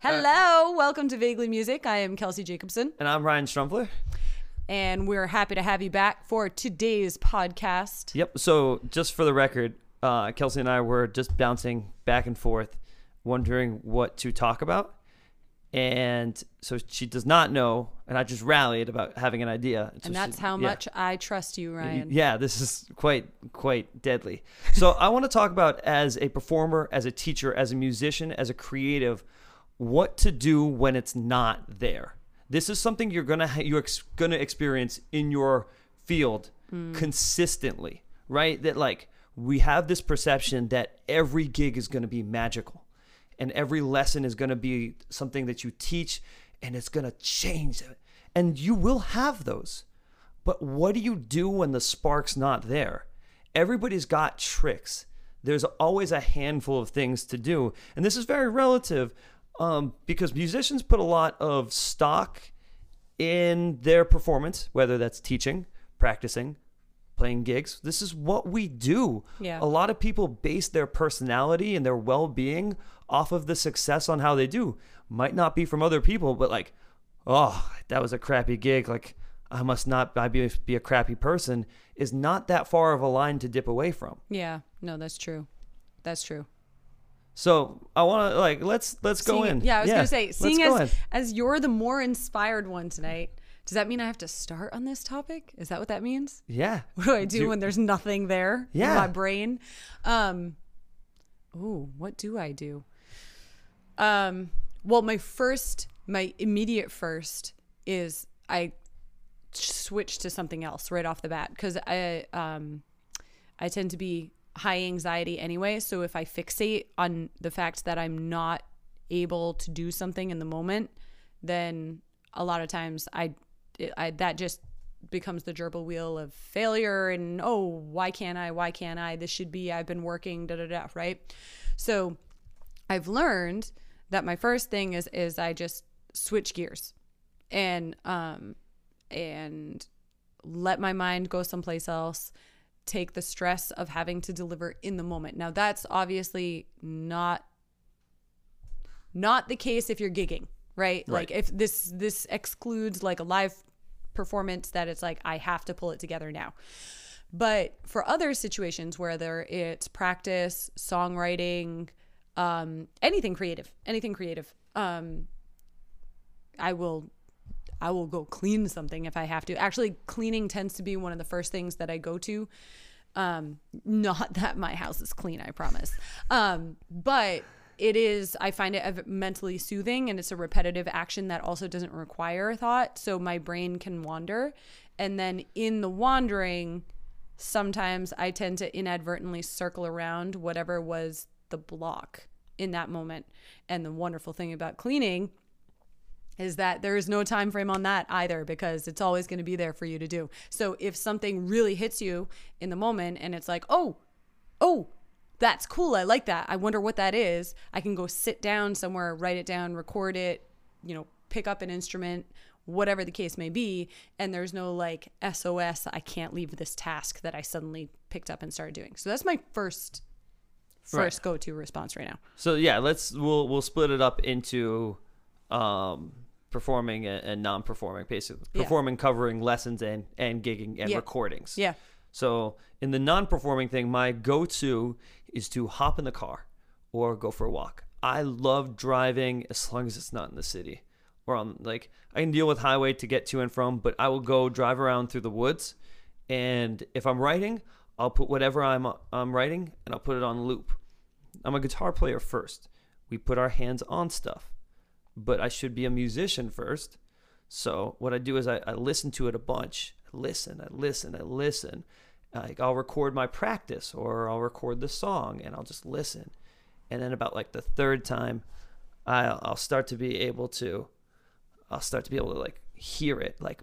Hello, welcome to Vaguely Music. I am Kelsey Jacobson, And I'm Ryan Strumpler. and we're happy to have you back for today's podcast. Yep. So just for the record, uh, Kelsey and I were just bouncing back and forth, wondering what to talk about. And so she does not know, and I just rallied about having an idea. So And that's she- how yeah. much I trust you, Ryan. Yeah, this is quite quite deadly. So I want to talk about as a performer, as a teacher, as a musician, as a creative, what to do when it's not there. This is something you're gonna ha- you're ex- gonna experience in your field hmm. consistently, right? That like we have this perception that every gig is gonna be magical, and every lesson is gonna be something that you teach, and it's gonna change, and you will have those. But what do you do when the spark's not there? Everybody's got tricks. There's always a handful of things to do. And this is very relative um, because musicians put a lot of stock in their performance, whether that's teaching, practicing, playing gigs. This is what we do. Yeah. A lot of people base their personality and their well being off of the success on how they do. Might not be from other people, but like, oh, that was a crappy gig. Like, I must not I be, be a crappy person is not that far of a line to dip away from. Yeah, no, that's true. That's true. So I want to like let's let's go Seeing- in. Yeah, I was gonna say, seeing as in. as you're the more inspired one tonight, does that mean I have to start on this topic? Is that what that means? yeah. What do I do Do- when there's nothing there in my brain? Um, ooh, what do I do? Um, well, my first, my immediate first is I switch to something else right off the bat because I um I tend to be high anxiety anyway. So if I fixate on the fact that I'm not able to do something in the moment, then a lot of times I, I that just becomes the gerbil wheel of failure and oh why can't I why can't I this should be I've been working da da da right. So I've learned that my first thing is is I just switch gears and um and let my mind go someplace else take the stress of having to deliver in the moment. Now that's obviously not not the case if you're gigging right, like if this this excludes like a live performance that it's like i have to pull it together now. But for other situations whether it's practice songwriting um anything creative anything creative um i will I will go clean something if I have to. Actually, cleaning tends to be one of the first things that I go to. Um, not that my house is clean, I promise. Um, but it is, I find it a- mentally soothing and it's a repetitive action that also doesn't require thought. So my brain can wander. And then in the wandering, sometimes I tend to inadvertently circle around whatever was the block in that moment. And the wonderful thing about cleaning is that there is no time frame on that either because it's always going to be there for you to do. So if something really hits you in the moment and it's like, "Oh, oh, that's cool. I like that. I wonder what that is." I can go sit down somewhere, write it down, record it, you know, pick up an instrument, whatever the case may be, and there's no like SOS, I can't leave this task that I suddenly picked up and started doing. So that's my first Right. first go-to response right now. So yeah, let's we'll we'll split it up into um performing and, and non-performing basically. Yeah. Performing covering lessons and and gigging and Yeah. recordings. Yeah. So in the non-performing thing, my go-to is to hop in the car or go for a walk. I love driving as long as it's not in the city or on like I can deal with highway to get to and from, but I will go drive around through the woods and if I'm writing, I'll put whatever I'm I'm writing and I'll put it on loop. I'm a guitar player first. We put our hands on stuff. But I should be a musician first. So what I do is I, I listen to it a bunch. I listen, I listen, I listen. Like I'll record my practice or I'll record the song and I'll just listen. And then about like the third time, I'll, I'll start to be able to, I'll start to be able to like hear it. Like,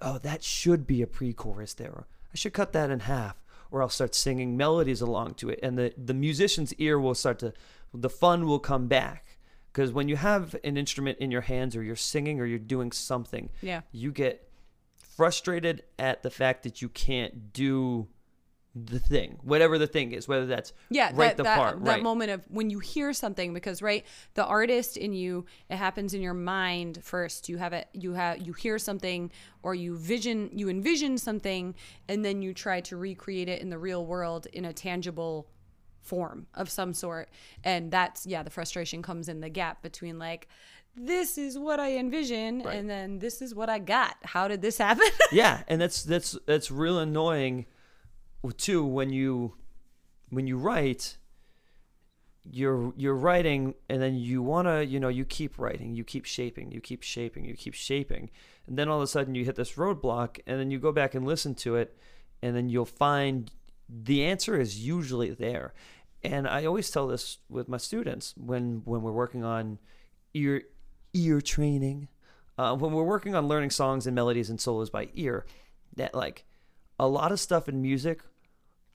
oh, that should be a pre-chorus there. Or I should cut that in half. Or I'll start singing melodies along to it, and the the musician's ear will start to, the fun will come back. Because when you have an instrument in your hands, or you're singing, or you're doing something, Yeah. you get frustrated at the fact that you can't do the thing, whatever the thing is, whether that's yeah write that, the that, part, that right? moment of when you hear something because right the artist in you it happens in your mind first you have it you have you hear something or you vision you envision something and then you try to recreate it in the real world in a tangible form of some sort. And that's yeah the frustration comes in the gap between like this is what i envision Right. and then this is what i got. How did this happen? Yeah, and that's that's that's real annoying too when you when you write you're you're writing and then you want to you know you keep writing you keep shaping you keep shaping you keep shaping. And then all of a sudden you hit this roadblock and then you go back and listen to it and then you'll find the answer is usually there and i always tell this with my students when when we're working on ear ear training uh, when we're working on learning songs and melodies and solos by ear that like a lot of stuff in music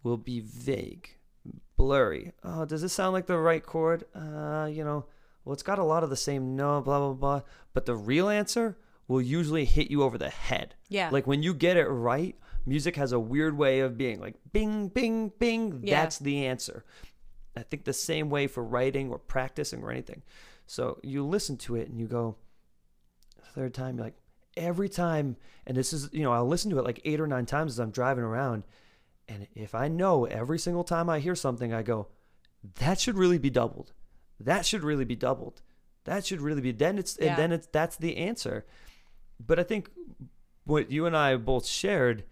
will be vague blurry. Oh, does this sound like the right chord? Uh, you know, well, it's got a lot of the same no, blah, blah, blah. But the real answer will usually hit you over the head. Yeah. Like when you get it right, music has a weird way of being like bing, bing, bing. Yeah. That's the answer. I think the same way for writing or practicing or anything. So you listen to it and you go, third time, you're like, every time, and this is, you know, I'll listen to it like eight or nine times as I'm driving around. And if I know every single time I hear something, I go, that should really be doubled. That should really be doubled. That should really be. Then it's Yeah. and then it's that's the answer. But I think what you and I both shared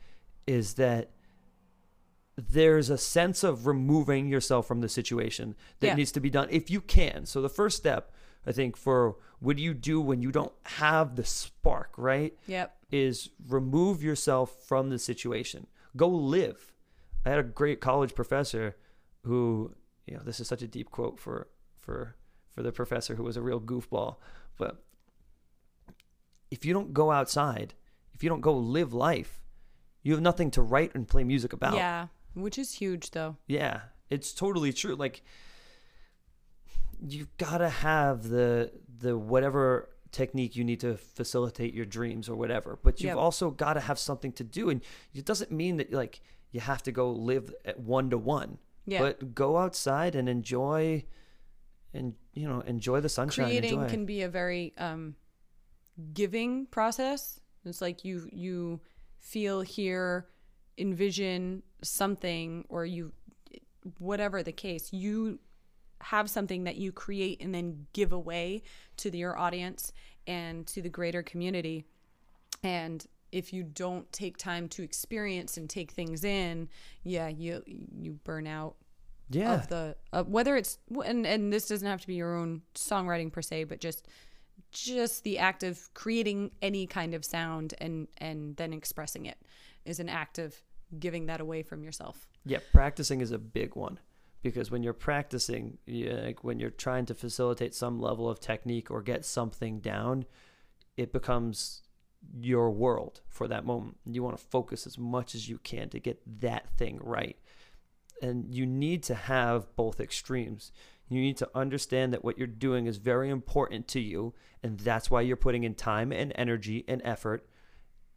is that there's a sense of removing yourself from the situation that Yeah. needs to be done if you can. So the first step, I think, for what do you do when you don't have the spark, right? yep is remove yourself from the situation. Go live. I had a great college professor who, you know, this is such a deep quote for for for the professor who was a real goofball, but if you don't go outside, if you don't go live life, you have nothing to write and play music about. yeah which is huge though Yeah, it's totally true. Like you've got to have the the whatever technique you need to facilitate your dreams or whatever, but you've Yep. also got to have something to do and it doesn't mean that like you have to go live at one to one. Yeah. But go outside and enjoy and you know, enjoy the sunshine, creating enjoy. can be a very um, giving process. It's like you you feel, hear, envision something, or you whatever the case, you have something that you create and then give away to the, your audience and to the greater community. And if you don't take time to experience and take things in, yeah, you you burn out yeah. of the uh, whether it's and and this doesn't have to be your own songwriting per se, but just just the act of creating any kind of sound and and then expressing it is an act of giving that away from yourself. Yeah, practicing is a big one because when you're practicing, you, like when you're trying to facilitate some level of technique or get something down, it becomes your world for that moment. You want to focus as much as you can to get that thing right. And you need to have both extremes. You need to understand that what you're doing is very important to you, and that's why you're putting in time and energy and effort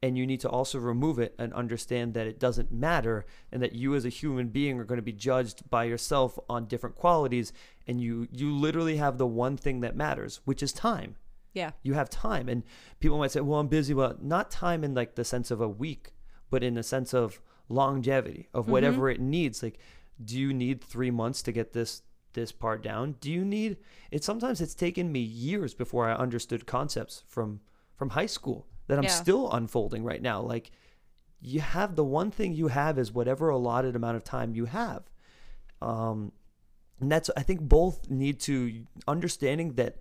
and you need to also remove it and understand that it doesn't matter and that you as a human being are going to be judged by yourself on different qualities and you you literally have the one thing that matters which is time. Yeah. you have time and people might say well i'm busy well not time in like the sense of a week but in the sense of longevity of whatever mm-hmm. it needs like do you need 3 months to get this this part down? Do you need it sometimes it's taken me years before i understood concepts from from high school that i'm Yeah. still unfolding right now like you have the one thing you have is whatever allotted amount of time you have um and that's i think both need to understanding that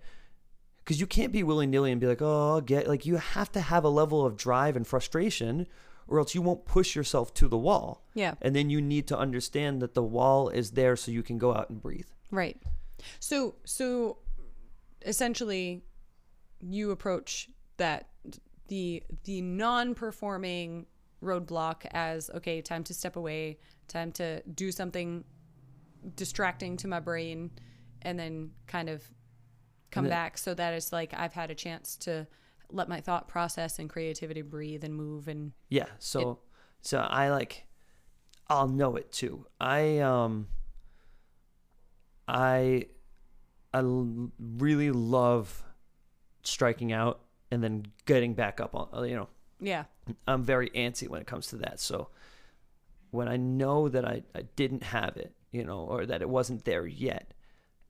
because you can't be willy-nilly and be like oh I'll get like you have to have a level of drive and frustration or else you won't push yourself to the wall Yeah. and then you need to understand that the wall is there so you can go out and breathe Right. So so essentially you approach that the the non-performing roadblock as okay, time to step away, time to do something distracting to my brain and then kind of come then- back so that it's like I've had a chance to let my thought process and creativity breathe and move and Yeah. So so I like I'll know it too. I um I I really love striking out and then getting back up on you know. yeah. I'm very antsy when it comes to that. So when I know that I, I didn't have it, you know, or that it wasn't there yet,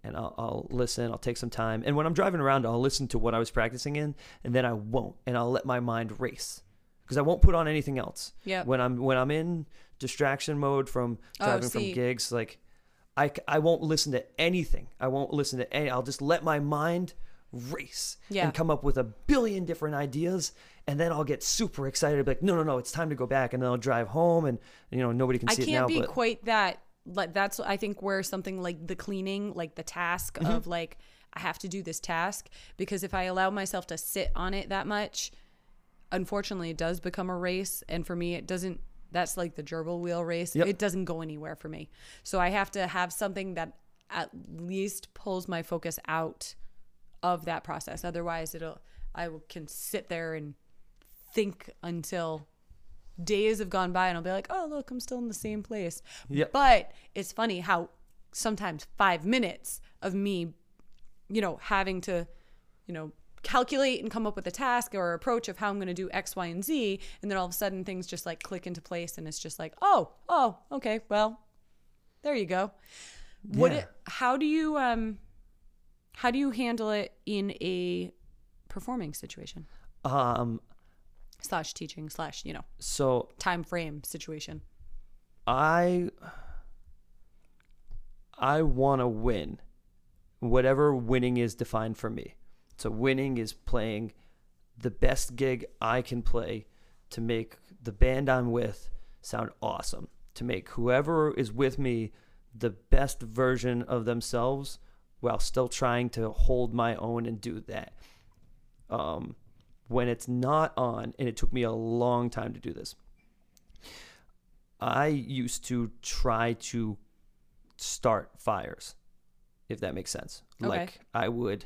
and I'll, I'll listen, I'll take some time. And when I'm driving around, I'll listen to what I was practicing in, and then I won't, and I'll let my mind race because I won't put on anything else. yeah When I'm when I'm in distraction mode from Oh, driving from gigs, like I, I won't listen to anything. I won't listen to any. I'll just let my mind race Yeah. and come up with a billion different ideas, and then I'll get super excited. Be like, no, no, no, it's time to go back, and then I'll drive home, and you know nobody can I see it can't be but quite that. Like that's I think where something like the cleaning, like the task Mm-hmm. of like I have to do this task because if I allow myself to sit on it that much, unfortunately, it does become a race, and for me, it doesn't. That's like the gerbil wheel race. Yep. It doesn't go anywhere for me. So I have to have something that at least pulls my focus out of that process. Otherwise, it'll I will- can sit there and think until days have gone by and I'll be like, oh, look, I'm still in the same place. Yep. But it's funny how sometimes five minutes of me, you know, having to, you know, calculate and come up with a task or approach of how I'm going to do X, Y, and Z. And then all of a sudden things just like click into place and it's just like, oh, oh, okay, well, there you go. What, Yeah. it, how do you, um, how do you handle it in a performing situation um, slash teaching slash, you know, so time frame situation? I I want to win. Whatever winning is defined for me. So winning is playing the best gig I can play to make the band I'm with sound awesome, to make whoever is with me the best version of themselves while still trying to hold my own and do that. Um, when it's not on, and it took me a long time to do this, I used to try to start fires, if that makes sense. Okay. Like I would,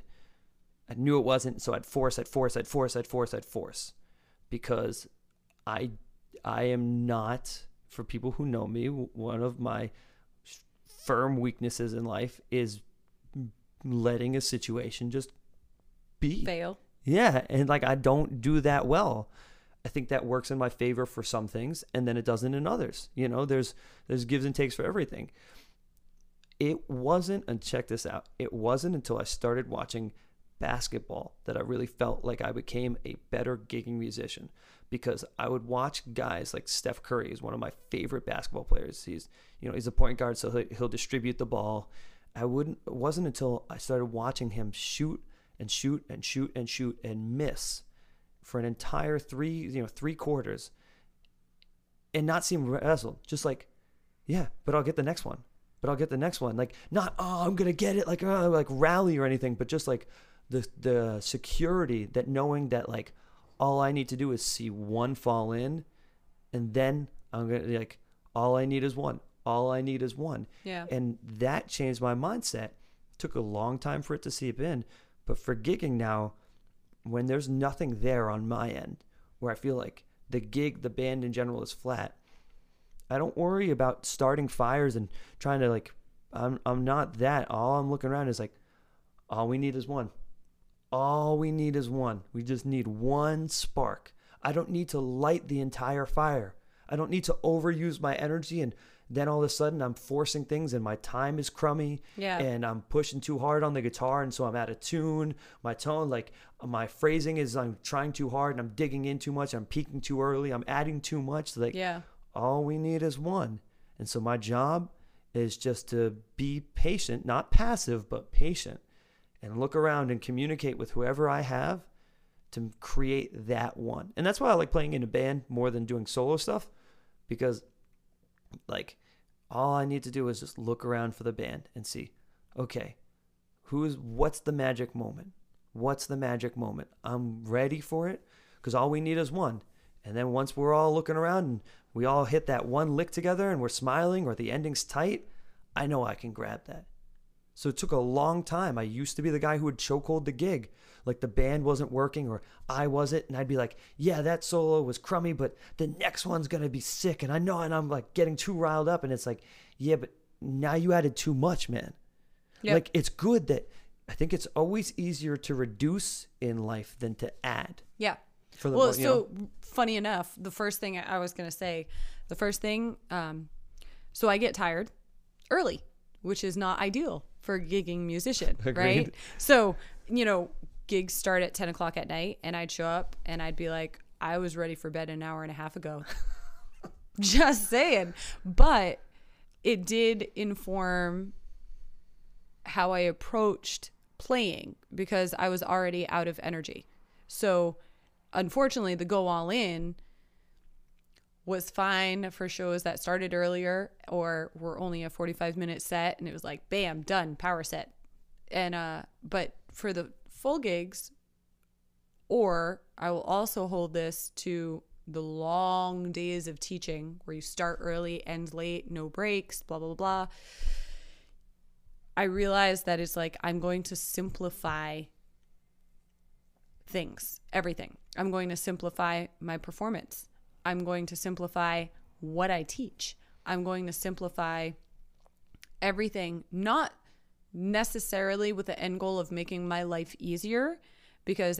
I knew it wasn't, so I'd force, I'd force, I'd force, I'd force, I'd force, because I, I am not. For people who know me, one of my firm weaknesses in life is letting a situation just be. Fail. Yeah, and like I don't do that well. I think that works in my favor for some things and then it doesn't in others. You know, there's there's gives and takes for everything. It wasn't and check this out. It wasn't until I started watching basketball that I really felt like I became a better gigging musician because I would watch guys like Steph Curry is one of my favorite basketball players. He's you know, he's a point guard so he'll, he'll distribute the ball. I wouldn't it wasn't until I started watching him shoot and shoot and shoot and shoot and miss for an entire three, you know, three quarters and not seem him wrestle. Just like, yeah, but I'll get the next one. But I'll get the next one. Like, not, oh, I'm to get it, like, uh, like rally or anything, but just like the, the security that knowing that, like, all I need to do is see one fall in and then I'm to, like, all I need is one. All I need is one. Yeah. And that changed my mindset. Took a long time for it to seep in. But for gigging now, when there's nothing there on my end, where I feel like the gig, the band in general is flat, I don't worry about starting fires and trying to like I'm I'm not that. All I'm looking around is like all we need is one. All we need is one. We just need one spark. I don't need to light the entire fire. I don't need to overuse my energy and then all of a sudden I'm forcing things and my time is crummy Yeah. and I'm pushing too hard on the guitar and so I'm out of tune. My tone like my phrasing is I'm trying too hard and I'm digging in too much. I'm peaking too early. I'm adding too much. Like Yeah. all we need is one. And so my job is just to be patient, not passive, but patient, and look around and communicate with whoever I have to create that one. And that's why I like playing in a band more than doing solo stuff because like all I need to do is just look around for the band and see, okay, who's what's the magic moment? What's the magic moment? I'm ready for it because all we need is one. And then once we're all looking around and we all hit that one lick together and we're smiling or the ending's tight, I know I can grab that. So it took a long time. I used to be the guy who would chokehold the gig. Like the band wasn't working or I wasn't. And I'd be like, yeah, that solo was crummy, but the next one's going to be sick. And I know, and I'm like getting too riled up. And it's like, yeah, but now you added too much, man. Yep. Like it's good that I think it's always easier to reduce in life than to add. Yeah. For the well, so know? funny enough, the first thing I was going to say, the first thing, um, so I get tired early, which is not ideal for a gigging musician, right? So, you know, gigs start at 10 o'clock at night, and I'd show up and I'd be like, I was ready for bed an hour and a half ago. Just saying. But it did inform how I approached playing because I was already out of energy. So, unfortunately, the go all in was fine for shows that started earlier or were only a 45 minute set and it was like bam done power set and uh but for the full gigs or I will also hold this to the long days of teaching where you start early, end late, no breaks, blah, blah, blah. I realized that it's like I'm going to simplify things, everything. I'm going to simplify my performance. I'm going to simplify what I teach. I'm going to simplify everything, not necessarily with the end goal of making my life easier, because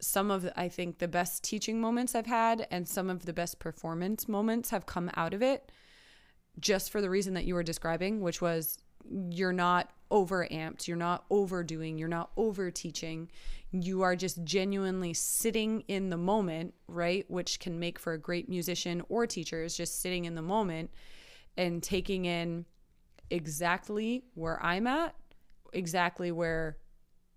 some of I think the best teaching moments I've had and some of the best performance moments have come out of it just for the reason that you were describing, which was you're not over amped, you're not overdoing, you're not over teaching. You are just genuinely sitting in the moment, right? Which can make for a great musician or teacher is just sitting in the moment and taking in exactly where I'm at, exactly where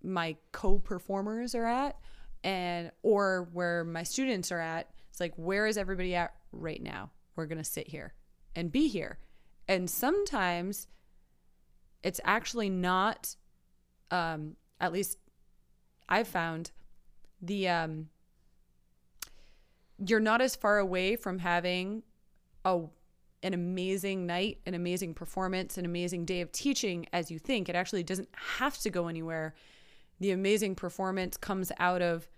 my co-performers are at and or where my students are at it's like where is everybody at right now we're going to sit here and be here and sometimes it's actually not um at least i've found the um you're not as far away from having a an amazing night, an amazing performance, an amazing day of teaching as you think. It actually doesn't have to go anywhere. The amazing performance comes out of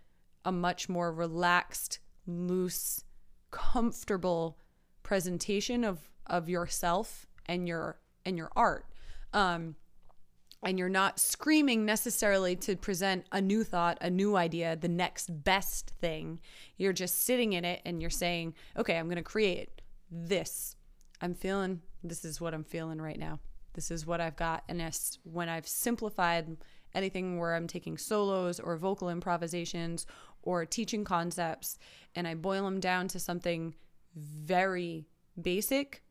a much more relaxed, loose, comfortable presentation of of yourself and your and your art. Um, and you're not screaming necessarily to present a new thought, a new idea, the next best thing. You're just sitting in it and you're saying, okay, I'm going to create this. I'm feeling, this is what I'm feeling right now. This is what I've got. And it's when I've simplified anything where I'm taking solos or vocal improvisations or teaching concepts and I boil them down to something very basic,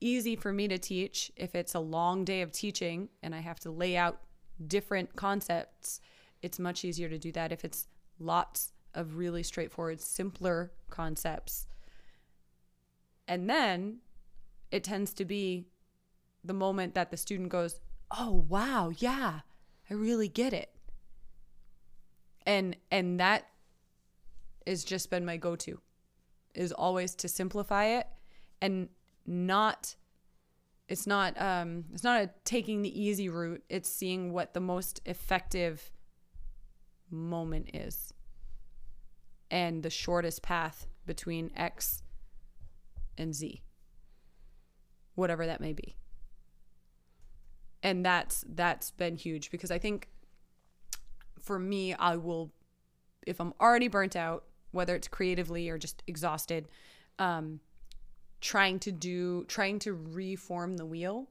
easy for me to teach if it's a long day of teaching and I have to lay out different concepts. It's much easier to do that if it's lots of really straightforward, simpler concepts. And then it tends to be the moment that the student goes, "Oh, wow, yeah. I really get it." And and that has just been my go-to is always to simplify it and not it's not um it's not a taking the easy route. It's seeing what the most effective moment is and the shortest path between x and z whatever that may be. And that's that's been huge because i think for me i will if i'm already burnt out whether it's creatively or just exhausted um trying to do trying to reform the wheel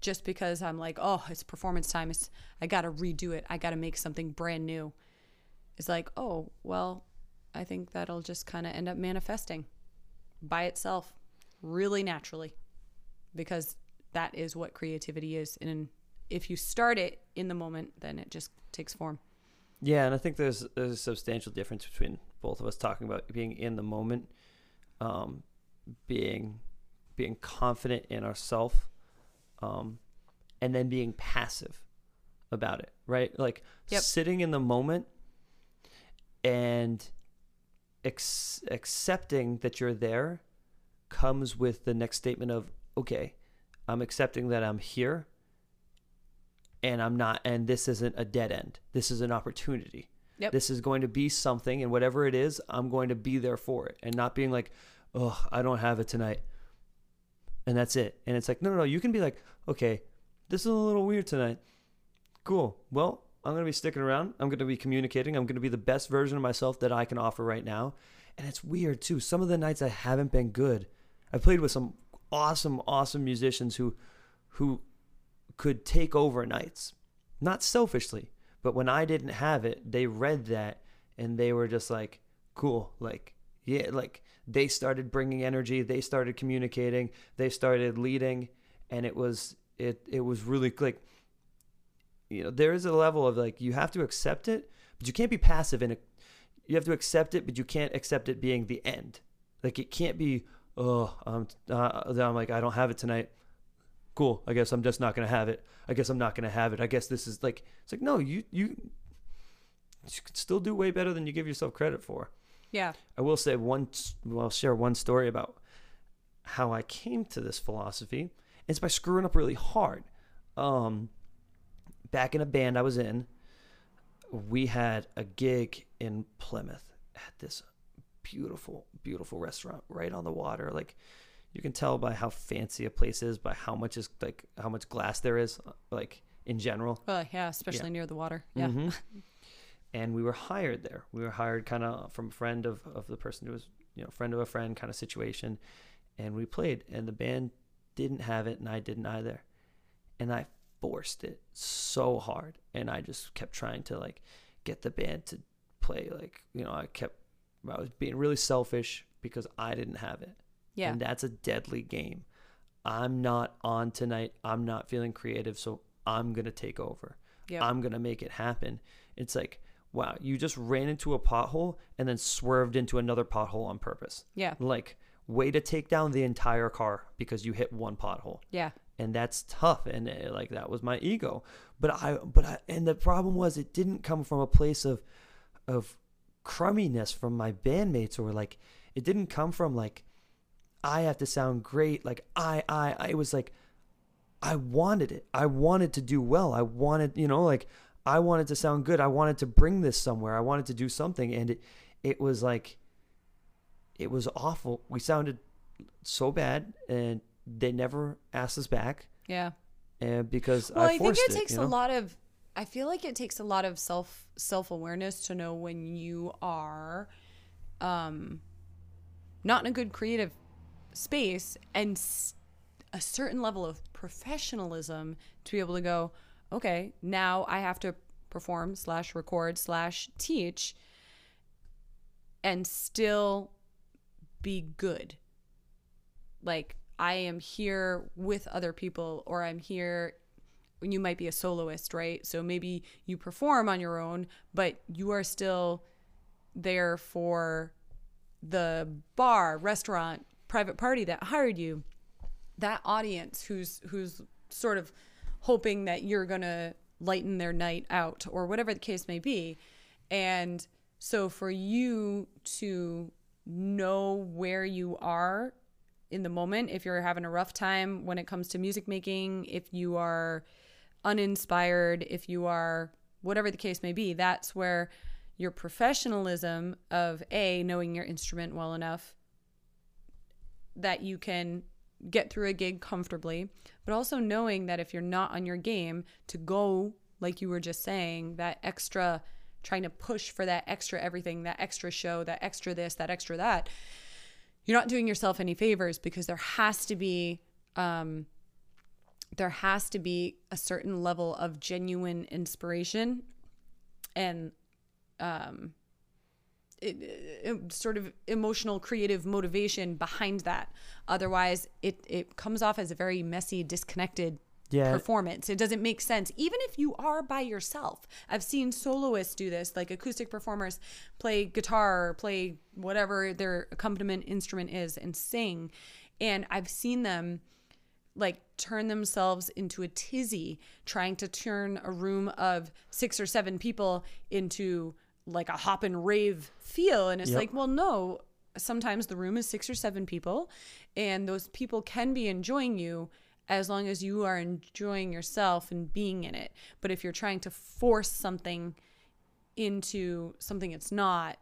just because i'm like oh it's performance time. It's i gotta redo it. I gotta make something brand new. It's like oh well i think that'll just kind of end up manifesting by itself really naturally because that is what creativity is. And if you start it in the moment then it just takes form. Yeah, and I think there's there's a substantial difference between both of us talking about being in the moment, um, being being confident in ourselves, um, and then being passive about it, right? Like Yep. sitting in the moment and ex- accepting that you're there comes with the next statement of okay, I'm accepting that I'm here. and I'm not and this isn't a dead end. This is an opportunity. Yep. This is going to be something and whatever it is, I'm going to be there for it and not being like, "Oh, I don't have it tonight." And that's it. And it's like, "No, no, no, you can be like, "Okay, this is a little weird tonight." Cool. Well, I'm going to be sticking around. I'm going to be communicating. I'm going to be the best version of myself that I can offer right now. And it's weird too. Some of the nights I haven't been good. I played with some awesome, awesome musicians who who could take over nights. Not selfishly, but when I didn't have it, they read that and they were just like, cool, like yeah, like they started bringing energy, they started communicating, they started leading and it was it it was really like you know, there is a level of like you have to accept it, but you can't be passive in it. You have to accept it, but you can't accept it being the end. Like it can't be, oh, I'm, uh, I'm like I don't have it tonight. Cool. I guess I'm just not gonna have it. I guess I'm not gonna have it. I guess this is like it's like no, you you you can still do way better than you give yourself credit for. Yeah. I will say one. Well, I'll share one story about how I came to this philosophy. It's by screwing up really hard. Um, back in a band I was in, we had a gig in Plymouth at this beautiful, beautiful restaurant right on the water. Like you can tell by how fancy a place is, by how much is like how much glass there is, like in general. Well, yeah, especially Yeah. near the water. Yeah. Mhm. and we were hired there. We were hired kind of from a friend of, of the person who was, you know, friend of a friend kind of situation. And we played, and the band didn't have it, and I didn't either. And I forced it so hard, and I just kept trying to like get the band to play. Like, you know, I kept, I was being really selfish because I didn't have it. Yeah. And that's a deadly game. I'm not on tonight. I'm not feeling creative, so I'm going to take over. Yeah. I'm going to make it happen. It's like, wow, you just ran into a pothole and then swerved into another pothole on purpose. yeah. Like, way to take down the entire car because you hit one pothole. Yeah. And that's tough and uh, like that was my ego. But I but I and the problem was it didn't come from a place of of crumminess from my bandmates or like it didn't come from like I have to sound great like I I I it was like I wanted it. I wanted to do well. I wanted, you know, like I wanted to sound good. I wanted to bring this somewhere. I wanted to do something and it it was like it was awful. We sounded so bad and they never asked us back Yeah. and because Well, I, I, think forced it takes you a lot of. I feel like it takes a lot of self self awareness to know when you are, um, not in a good creative space and s- a certain level of professionalism to be able to go, okay, now I have to perform slash record slash teach, and still be good like I am here with other people or I'm here you might be a soloist, right? So maybe you perform on your own, but you are still there for the bar, restaurant, private party that hired you. That audience who's who's sort of hoping that you're going to lighten their night out or whatever the case may be. And so for you to know where you are in the moment if you're having a rough time when it comes to music making if you are uninspired if you are whatever the case may be that's where your professionalism of a knowing your instrument well enough that you can get through a gig comfortably but also knowing that if you're not on your game to go like you were just saying that extra trying to push for that extra everything that extra show that extra this that extra that you're not doing yourself any favors because there has to be um, there has to be a certain level of genuine inspiration and um, sort of emotional creative motivation behind that. Otherwise it it comes off as a very messy disconnected Yeah. performance. It doesn't make sense. Even if you are by yourself i've seen soloists do this like acoustic performers play guitar or play whatever their accompaniment instrument is and sing. And i've seen them like turn themselves into a tizzy trying to turn a room of six or seven people into like a hop and rave feel and it's Yep. like well no sometimes the room is six or seven people and those people can be enjoying you as long as you are enjoying yourself and being in it. But if you're trying to force something into something it's not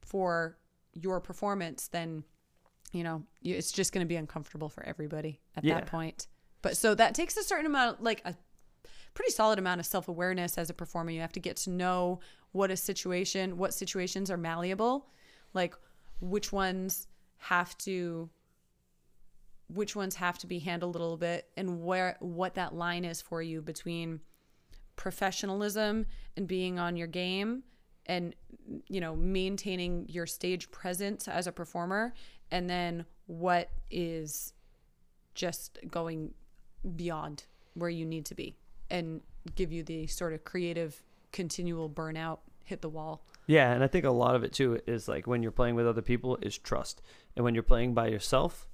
for your performance, then you know it's just going to be uncomfortable for everybody at Yeah. that point. But so that takes a certain amount, like a pretty solid amount of self awareness as a performer. You have to get to know what a situation, what situations are malleable, like which ones have to which ones have to be handled a little bit and where what that line is for you between professionalism and being on your game and you know maintaining your stage presence as a performer and then what is just going beyond where you need to be and give you the sort of creative continual burnout hit the wall Yeah, and I think a lot of it too is like when you're playing with other people is trust, and when you're playing by yourself,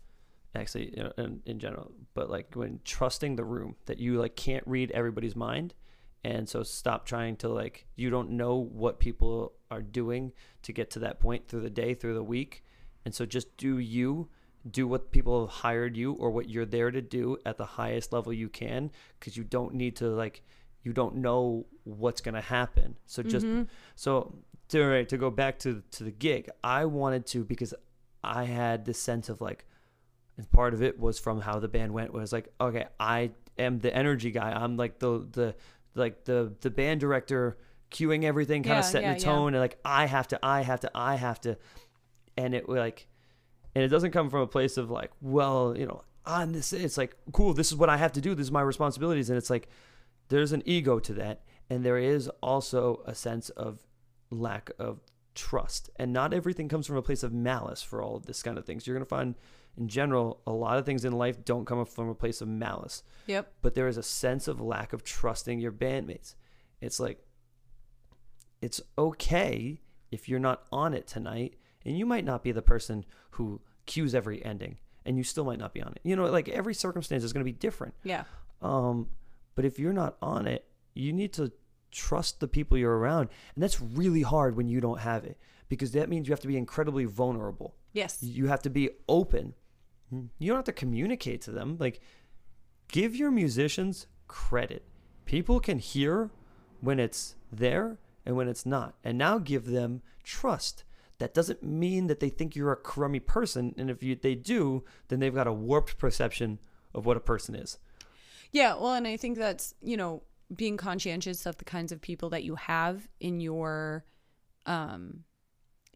actually, you know, in, in general, but like when trusting the room that you like can't read everybody's mind, and so stop trying to like you don't know what people are doing to get to that point through the day, through the week, and so just do you. Do what people have hired you or what you're there to do at the highest level you can because you don't need to like you don't know what's going to happen. So just mm-hmm. so to right, to go back to to the gig, I wanted to because I had this sense of like, and part of it was from how the band went was like, okay, I am the energy guy. I'm like the the like the the band director cueing everything, kind of setting yeah, the yeah. tone, and like I have to, I have to, I have to, and it like, and it doesn't come from a place of like, well, you know, on this, it's like cool. This is what I have to do. This is my responsibilities, and it's like there's an ego to that. And there is also a sense of lack of trust. And not everything comes from a place of malice for all of this kind of things. You're going to find in general a lot of things in life don't come from a place of malice. Yep. But there is a sense of lack of trusting your bandmates. It's like it's okay if you're not on it tonight and you might not be the person who cues every ending and you still might not be on it you know like every circumstance is going to be different yeah um, but if you're not on it, you need to trust the people you're around. And that's really hard when you don't have it because that means you have to be incredibly vulnerable. yes You have to be open. You don't have to communicate to them. Like, give your musicians credit. People can hear when it's there and when it's not. And now give them trust. That doesn't mean that they think you're a crummy person. And if you, they do, then they've got a warped perception of what a person is. Yeah, well, and I think that's, you know, being conscientious of the kinds of people that you have in your um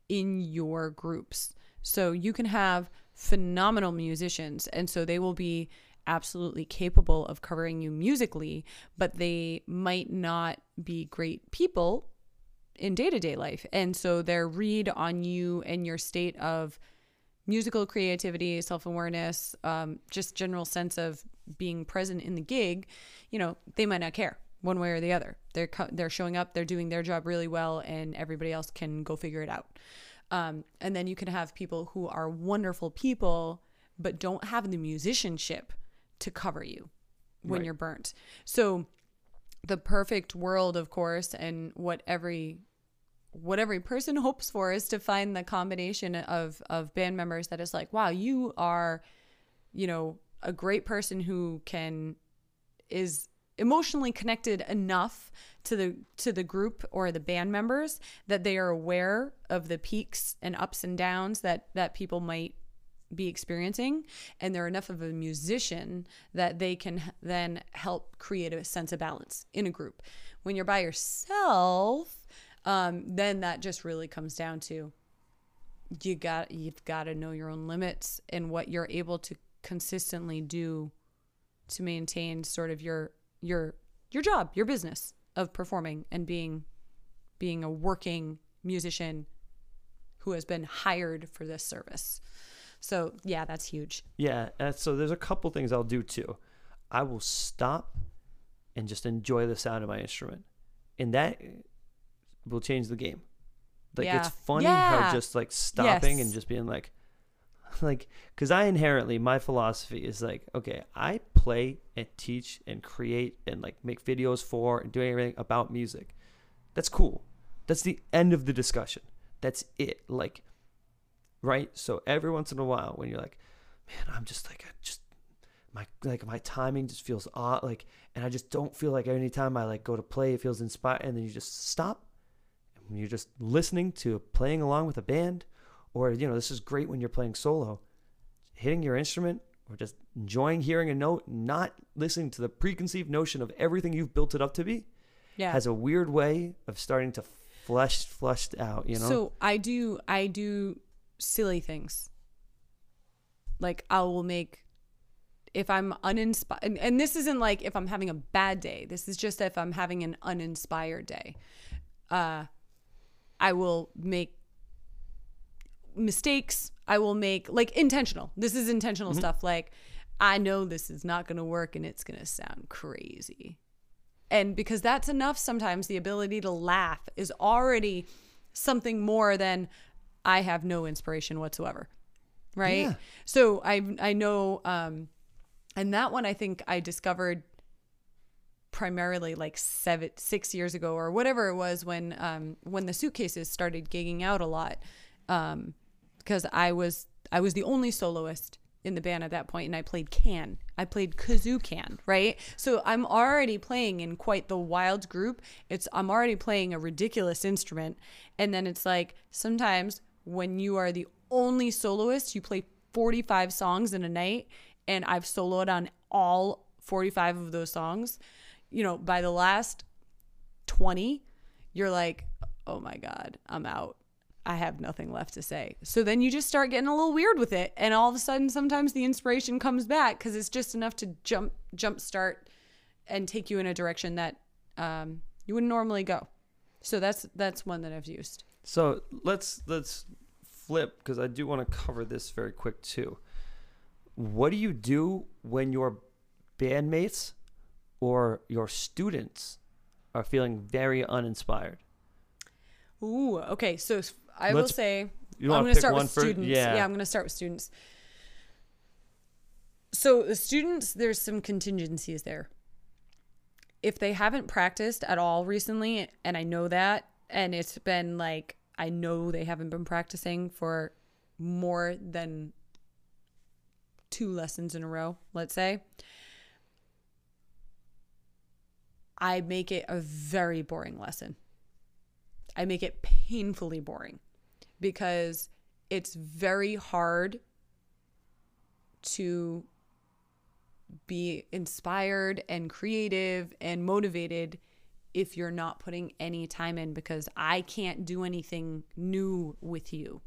in your groups. So you can have phenomenal musicians and so they will be absolutely capable of covering you musically, but they might not be great people in day-to-day life. And so their read on you and your state of musical creativity, self awareness, um, just general sense of being present in the gig, you know, they might not care one way or the other. They're they're showing up, they're doing their job really well, and everybody else can go figure it out. Um, and then you can have people who are wonderful people, but don't have the musicianship to cover you when Right. you're burnt. So the perfect world, of course, and what every what every person hopes for is to find the combination of of band members that is like, wow, you are, you know, a great person who can is emotionally connected enough to the to the group or the band members that they are aware of the peaks and ups and downs that that people might be experiencing and they're enough of a musician that they can then help create a sense of balance in a group. When you're by yourself um, then that just really comes down to you got you've got to know your own limits and what you're able to consistently do to maintain sort of your your your job your business of performing and being being a working musician who has been hired for this service so yeah that's huge Yeah, and so there's a couple things I'll do too. I will stop and just enjoy the sound of my instrument, and that will change the game. Like it's funny Yeah. how just like stopping and just being like, like, because I inherently my philosophy is like, okay, I play and teach and create and like make videos for and doing everything about music. That's cool. That's the end of the discussion. That's it. Like, right? So every once in a while, when you're like, man, I'm just like, I just my like my timing just feels odd like and I just don't feel like any time I like go to play it feels inspired and then you just stop and when you're just listening to playing along with a band or you know this is great when you're playing solo hitting your instrument or just enjoying hearing a note not listening to the preconceived notion of everything you've built it up to be Yeah. has a weird way of starting to flesh fleshed out you know So I do I do silly things. Like I will make if I'm uninspired and, and this isn't like if I'm having a bad day. This is just if I'm having an uninspired day. Uh I will make mistakes. I will make like intentional. This is intentional stuff like I know this is not going to work and it's going to sound crazy. And because that's enough sometimes the ability to laugh is already something more than I have no inspiration whatsoever. Right? Yeah. So I I know um and that one I think I discovered primarily like seven six years ago or whatever it was when um when the suitcases started gigging out a lot um because I was I was the only soloist in the band at that point and I played can. I played kazoo can, right? So I'm already playing in quite the wild group. It's I'm already playing a ridiculous instrument and then it's like sometimes when you are the only soloist, you play 45 songs in a night and I've soloed on all 45 of those songs. You know, by the last 20, you're like, "Oh my god, I'm out." I have nothing left to say. So then you just start getting a little weird with it, and all of a sudden, sometimes the inspiration comes back because it's just enough to jump, jump start, and take you in a direction that um, you wouldn't normally go. So that's that's one that I've used. So let's let's flip because I do want to cover this very quick too. What do you do when your bandmates or your students are feeling very uninspired? Ooh, okay. So I will Let's- say You I'm going to start with for students. yeah. I'm going to start with students. So the students, there's some contingencies there. If they haven't practiced at all recently, and I know that, and it's been like I know they haven't been practicing for more than two lessons in a row, let's say. I make it a very boring lesson. I make it painfully boring because it's very hard to be inspired and creative and motivated if you're not putting any time in because I can't do anything new with you.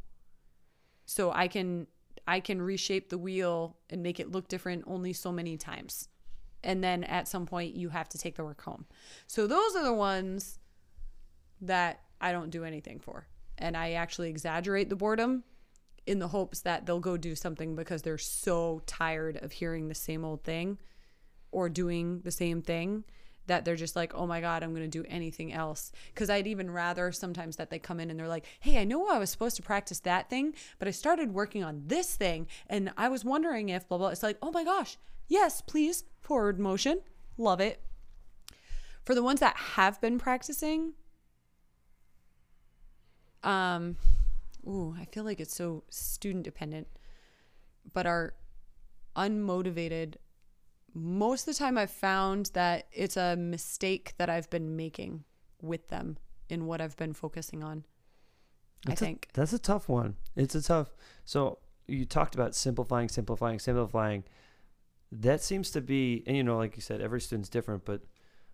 So I can I can reshape the wheel and make it look different only so many times. And then at some point you have to take the work home. So those are the ones that I don't do anything for. And I actually exaggerate the boredom in the hopes that they'll go do something because they're so tired of hearing the same old thing or doing the same thing that they're just like, oh my God, I'm going to do anything else. Because I'd even rather sometimes that they come in and they're like, hey, I know I was supposed to practice that thing, but I started working on this thing and I was wondering if blah, blah. It's like, oh my gosh, yes, please, forward motion. Love it. For the ones that have been practicing, um, ooh, I feel like it's so student dependent, but are unmotivated. Most of the time, I've found that it's a mistake that I've been making with them in what I've been focusing on. That's I a- think. That's a tough one. It's a tough. So you talked about simplifying, simplifying, simplifying. That seems to be, and you know, like you said, every student's different. But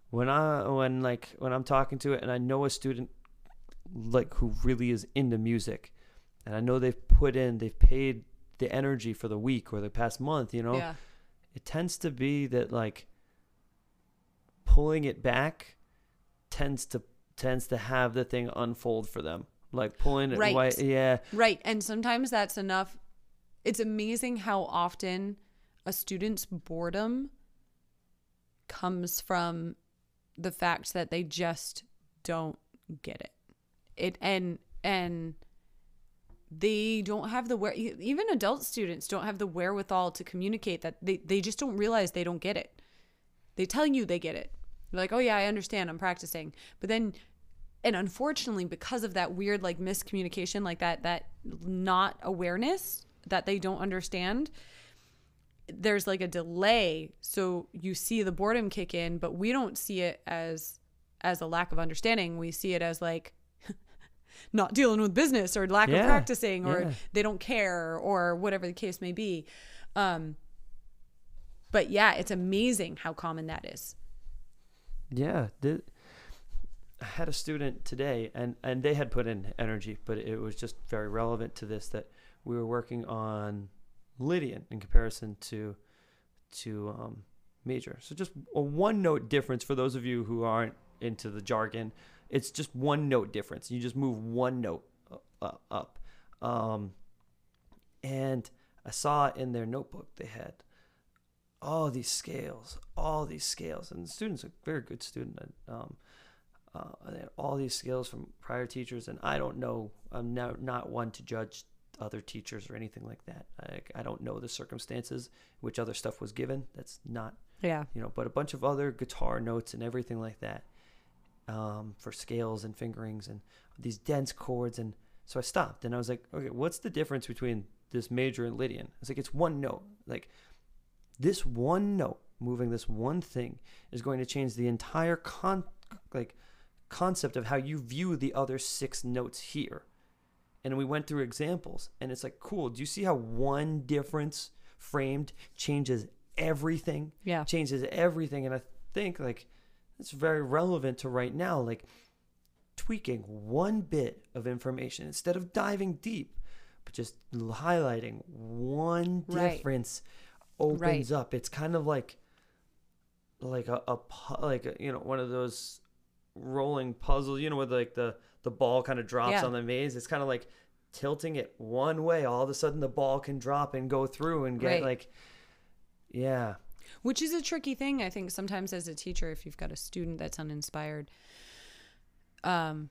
when I, when like when I'm talking to it, and I know a student like who really is into music, and I know they've put in, they've paid the energy for the week or the past month. You know, Yeah. It tends to be that like pulling it back tends to tends to have the thing unfold for them. Like pulling it Right. right, yeah. Right. And sometimes that's enough. It's amazing how often a student's boredom comes from the fact that they just don't get it. It and and they don't have the where even adult students don't have the wherewithal to communicate that they, they just don't realize they don't get it. They tell you they get it. They're like, oh yeah, I understand, I'm practicing. But then and unfortunately because of that weird like miscommunication like that that not awareness that they don't understand there's like a delay so you see the boredom kick in but we don't see it as as a lack of understanding we see it as like not dealing with business or lack Yeah, of practicing or yeah. they don't care or whatever the case may be um but yeah it's amazing how common that is Yeah, the, I had a student today, and and they had put in energy, but it was just very relevant to this that we were working on Lydian in comparison to to um, major. So just a one note difference for those of you who aren't into the jargon. It's just one note difference. You just move one note uh, uh, up. Um, and I saw in their notebook they had all these scales, all these scales, and the student's a very good student. and, Um, uh, they had all these scales from prior teachers, and I don't know. I'm not not one to judge other teachers or anything like that. I, I don't know the circumstances which other stuff was given. That's not yeah you know, but a bunch of other guitar notes and everything like that um, for scales and fingerings and these dense chords. And so I stopped and I was like, okay, what's the difference between this major and Lydian? It's like, it's one note. Like, this one note moving this one thing is going to change the entire con like concept of how you view the other six notes here and we went through examples and it's like cool do you see how one difference framed changes everything yeah changes everything and i think like it's very relevant to right now like tweaking one bit of information instead of diving deep but just highlighting one Right. difference opens up it's kind of like like a, a like a, you know one of those rolling puzzles you know with like the the ball kind of drops Yeah. on the maze it's kind of like tilting it one way all of a sudden the ball can drop and go through and get Right. like yeah which is a tricky thing i think sometimes as a teacher if you've got a student that's uninspired um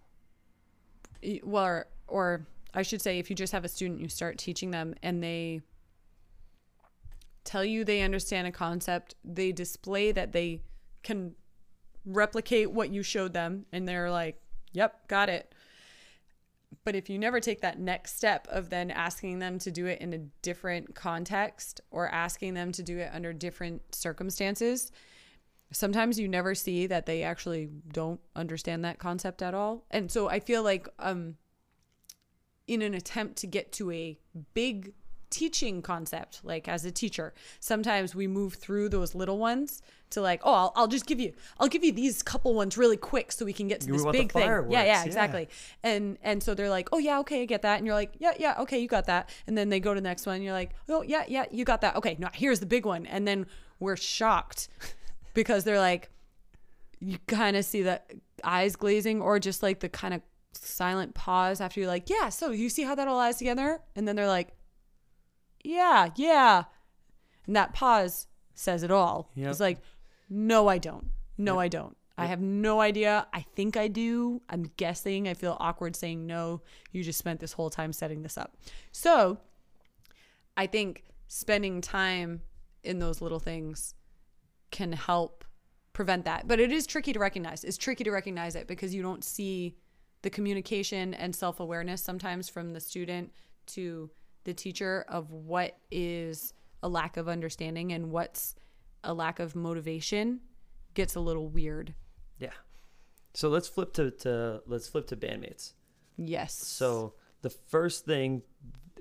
well or, or i should say if you just have a student you start teaching them and they tell you they understand a concept they display that they can replicate what you showed them and they're like yep got it but if you never take that next step of then asking them to do it in a different context or asking them to do it under different circumstances, sometimes you never see that they actually don't understand that concept at all. And so I feel like um in an attempt to get to a big teaching concept like as a teacher. Sometimes we move through those little ones to like oh I'll, I'll just give you i'll give you these couple ones really quick so we can get to this big thing. Yeah yeah yeah. exactly. And and so they're like oh yeah okay i get that. And you're like yeah yeah okay you got that. And then they go to the next one and you're like oh yeah yeah you got that. Okay now here's the big one. And then we're shocked because they're like you kind of see the eyes glazing or just like the kind of silent pause after you're like yeah so you see how that all lies together? And then they're like yeah yeah. And that pause says it all. Yep. it's like no i don't. No i don't. I have no idea. I think i do. I'm guessing. I feel awkward saying no. You just spent this whole time setting this up. So i think spending time in those little things can help prevent that. But it is tricky to recognize. It's tricky to recognize it because you don't see the communication and self-awareness sometimes from the student to the teacher of what is a lack of understanding and what's a lack of motivation gets a little weird Yeah. So let's flip to, to let's flip to bandmates. yes So the first thing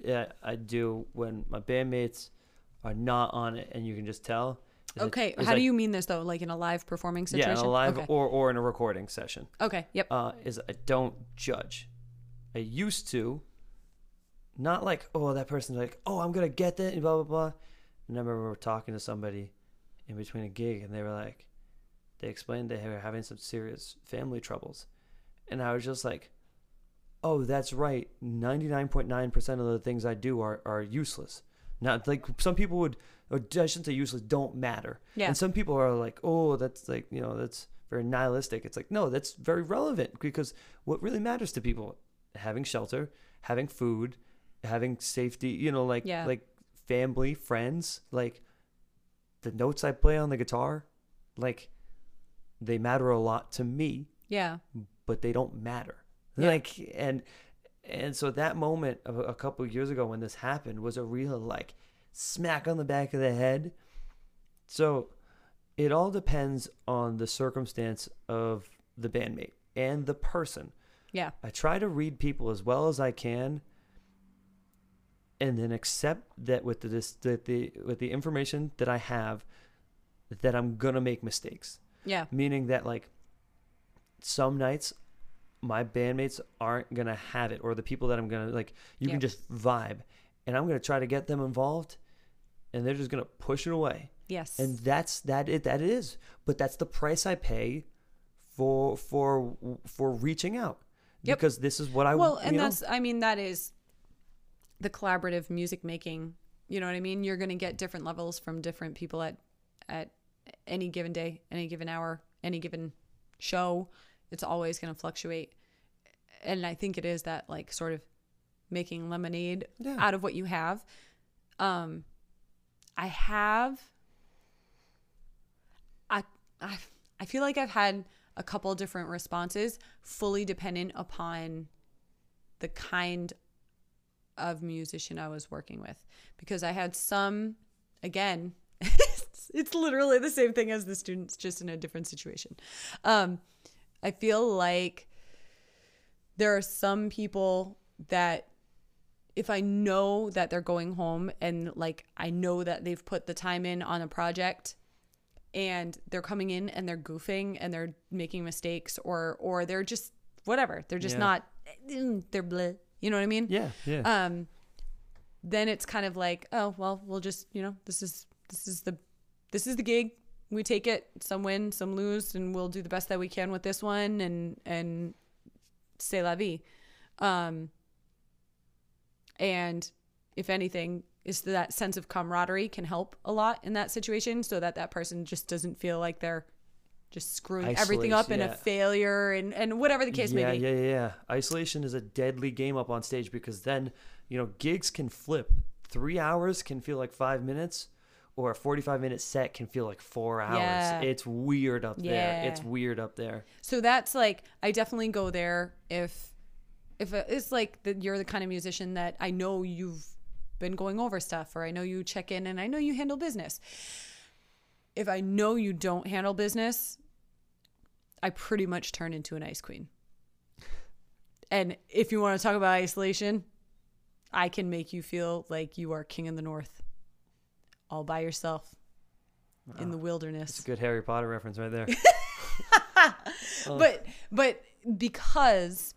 that I do when my bandmates are not on it, and you can just tell. okay how do you mean this though like in a live performing situation Yeah, in a live okay. or or in a recording session. okay yep Uh, is I don't judge. I used to. Not like oh that person's like oh I'm gonna get that and blah blah blah. And I remember we were talking to somebody in between a gig and they were like, they explained they were having some serious family troubles, and I was just like, oh that's right. Ninety nine point nine percent of the things I do are are useless. Not like some people would, or I shouldn't say useless, don't matter. Yeah. And some people are like, oh, that's like, you know, that's very nihilistic. It's like, no, that's very relevant because what really matters to people, having shelter, having food, having safety, you know, like, Yeah. like family, friends, like the notes I play on the guitar, like they matter a lot to me yeah but they don't matter. Yeah. Like and and so that moment of a, a couple of years ago when this happened was a real like smack on the back of the head. So it all depends on the circumstance of the bandmate and the person. Yeah. I try to read people as well as I can and then accept that with the that the with the information that I have that I'm going to make mistakes. Yeah. Meaning that like some nights my bandmates aren't going to have it or the people that I'm going to like you Yep. can just vibe and I'm going to try to get them involved and they're just going to push it away Yes. and that's that it that is but that's the price i pay for for for reaching out Yep. because this is what i well, and know, that's I mean that is the collaborative music making. You know what I mean? You're going to get different levels from different people at at any given day, any given hour, any given show. It's always going to fluctuate. And I think it is that like sort of making lemonade Yeah. out of what you have. Um I have I I I feel like I've had a couple different responses fully dependent upon the kind of musician I was working with because I had some again it's, it's literally the same thing as the students just in a different situation. Um I feel like there are some people that if I know that they're going home and like I know that they've put the time in on a project and they're coming in and they're goofing and they're making mistakes or or they're just whatever. They're just Yeah. not they're bleh. You know what I mean? yeah yeah. Um then it's kind of like oh well we'll just you know this is this is the this is the gig. We take it. Some win some lose and we'll do the best that we can with this one and and say la vie. Um and if anything is that sense of camaraderie can help a lot in that situation so that that person just doesn't feel like they're just screwing everything up yeah. a failure and and whatever the case yeah, may be. yeah yeah yeah. Isolation is a deadly game up on stage because then you know gigs can flip. Three hours can feel like five minutes or a 45 minute set can feel like four hours. Yeah. it's weird up there. It's weird up there. So that's like I definitely go there if if it's like that you're the kind of musician that I know you've been going over stuff or I know you check in and I know you handle business. If I know you don't handle business, I pretty much turn into an ice queen. And if you want to talk about isolation, I can make you feel like you are king in the north all by yourself in the ah, wilderness. it's a good harry potter reference right there oh. but but because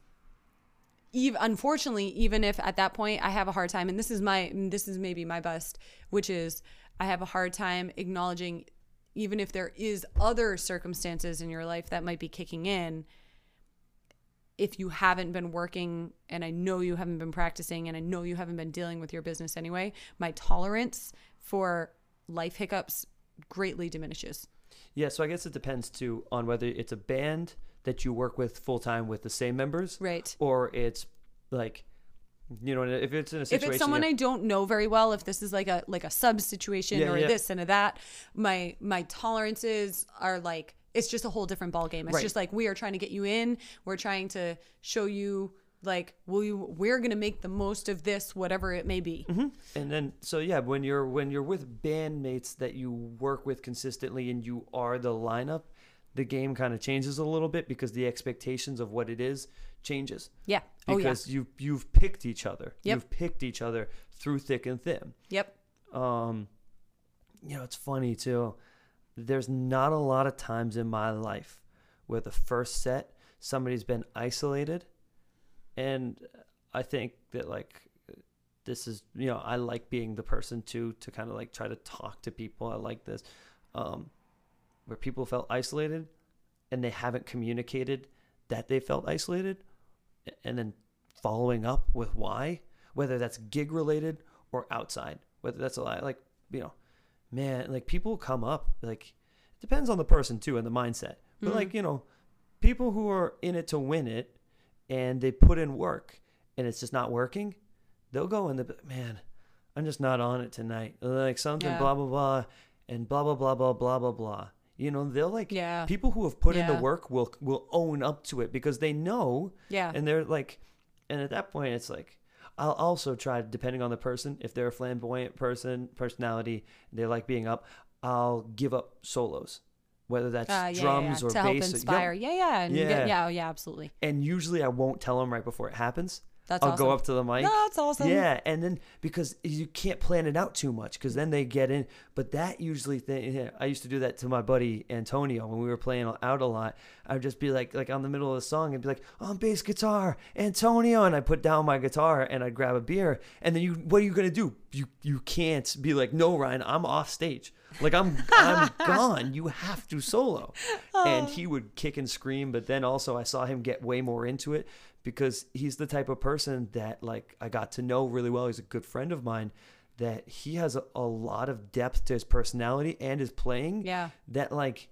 even unfortunately even if at that point i have a hard time and this is my this is maybe my best which is i have a hard time acknowledging even if there is other circumstances in your life that might be kicking in if you haven't been working and i know you haven't been practicing and i know you haven't been dealing with your business anyway my tolerance for life hiccups greatly diminishes. Yeah, so I guess it depends too on whether it's a band that you work with full time with the same members, right. or it's like, you know, if it's in a situation if it's someone I don't know very well, if this is like a like a sub situation Yeah, or yeah. this and a that, my my tolerances are like it's just a whole different ball game. It's Right. just like we are trying to get you in. We're trying to show you like we we're gonna make the most of this, whatever it may be. Mm-hmm. and then so yeah, when you're when you're with bandmates that you work with consistently and you are the lineup, the game kind of changes a little bit because the expectations of what it is changes Yeah. Oh yeah. because you you've picked each other. Yep. You've picked each other through thick and thin. Yep. um you know it's funny too there's not a lot of times in my life where the first set somebody's been isolated and i think that like this is you know i like being the person to to kind of like try to talk to people i like this um where people felt isolated and they haven't communicated that they felt isolated and then following up with why whether that's gig related or outside whether that's a lot like you know man like people come up like it depends on the person too and the mindset but Mhm. like you know people who are in it to win it and they put in work and it's just not working they'll go in the man i'm just not on it tonight like something Yeah. blah blah blah and blah blah blah blah blah blah blah you know they'll like Yeah. people who have put in the work will will own up to it because they know Yeah. and they're like and at that point it's like I'll also try, depending on the person, if they're a flamboyant person, personality, they like being up, I'll give up solos, whether that's Uh, yeah, drums yeah, or to help bass. Yep. inspire. Yeah, yeah, and Yeah. Get, yeah, yeah, absolutely. And usually I won't tell them right before it happens. That's I'll awesome. go up to the mic. That's awesome. Yeah, and then because you can't plan it out too much, because then they get in. But that usually, thing, yeah, I used to do that to my buddy Antonio when we were playing out a lot. I'd just be like, like on the middle of the song, and be like, oh, on bass guitar, Antonio, and I put down my guitar and I'd grab a beer, and then you, what are you gonna do? You you can't be like, no, Ryan, I'm off stage. Like I'm I'm gone. You have to solo. And oh. he would kick and scream, but then also I saw him get way more into it because he's the type of person that like I got to know really well. He's a good friend of mine that he has a, a lot of depth to his personality and his playing Yeah. that like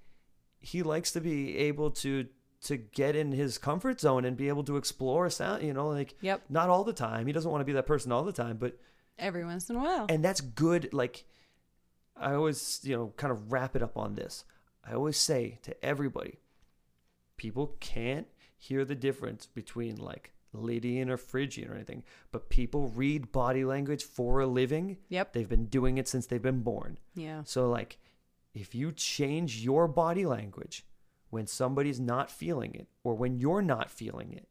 he likes to be able to to get in his comfort zone and be able to explore sound, you know, like Yep. not all the time. He doesn't want to be that person all the time, but Every once in a while. and that's good like i always you know kind of wrap it up on this i always say to everybody people can't hear the difference between like lydian or phrygian or anything but people read body language for a living Yep. they've been doing it since they've been born Yeah. so like if you change your body language when somebody's not feeling it or when you're not feeling it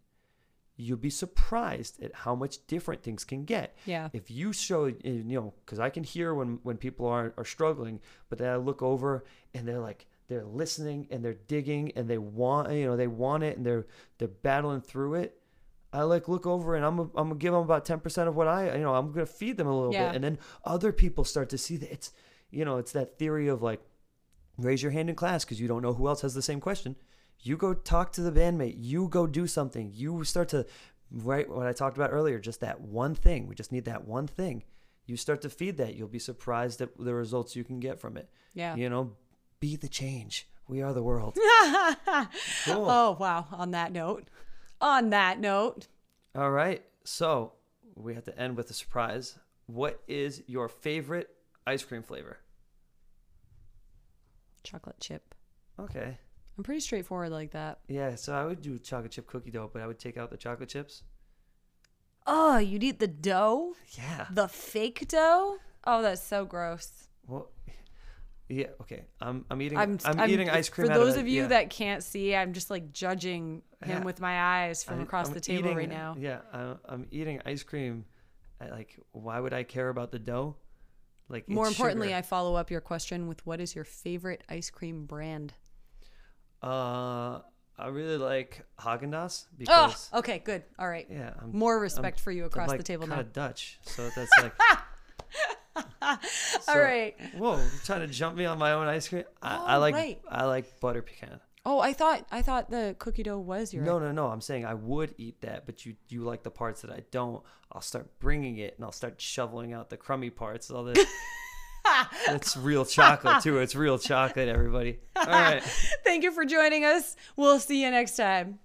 you'll be surprised at how much different things can get Yeah. if you show you know because i can hear when when people are are struggling but then i look over and they're like they're listening and they're digging and they want you know they want it and they're they're battling through it. I like look over and i'm i'm gonna give them about 10% of what i you know i'm gonna feed them a little Yeah. bit and then other people start to see that it's you know it's that theory of like raise your hand in class because you don't know who else has the same question. You go talk to the bandmate. You go do something. You start to right what i talked about earlier just that one thing. We just need that one thing. You start to feed that you'll be surprised at the results you can get from it. Yeah. you know be the change we are the world Cool. Oh, wow. On that note. On that note. all right so we have to end with a surprise what is your favorite ice cream flavor Chocolate chip. okay I'm pretty straightforward like that. yeah so i would do chocolate chip cookie dough but i would take out the chocolate chips Oh, you'd eat the dough? yeah The fake dough? Oh, that's so gross. Well, yeah, okay. I'm I'm eating I'm, I'm, eating ice cream. For those a- of you yeah. that can't see, I'm just like judging him Yeah. with my eyes from I- across I'm the table eating- right now. Yeah, I, I'm eating ice cream. I, like, why would I care about the dough? Like, More importantly, sugar. I follow up your question with what is your favorite ice cream brand? uh, I really like Haagen Dazs Oh, okay, good. All right. yeah, I'm More respect for you across I'm, like, the table kind now. of Dutch, so that's like. All so- right. Whoa, you're trying to jump me on my own ice cream? I, I Oh, like right. I like butter pecan. Oh, I thought I thought the cookie dough was your No, no, no. I'm saying I would eat that, but you you like the parts that I don't. I'll start bringing it and I'll start shoveling out the crummy parts. All this. it's real chocolate too. It's real chocolate, everybody. All right. Thank you for joining us. We'll see you next time.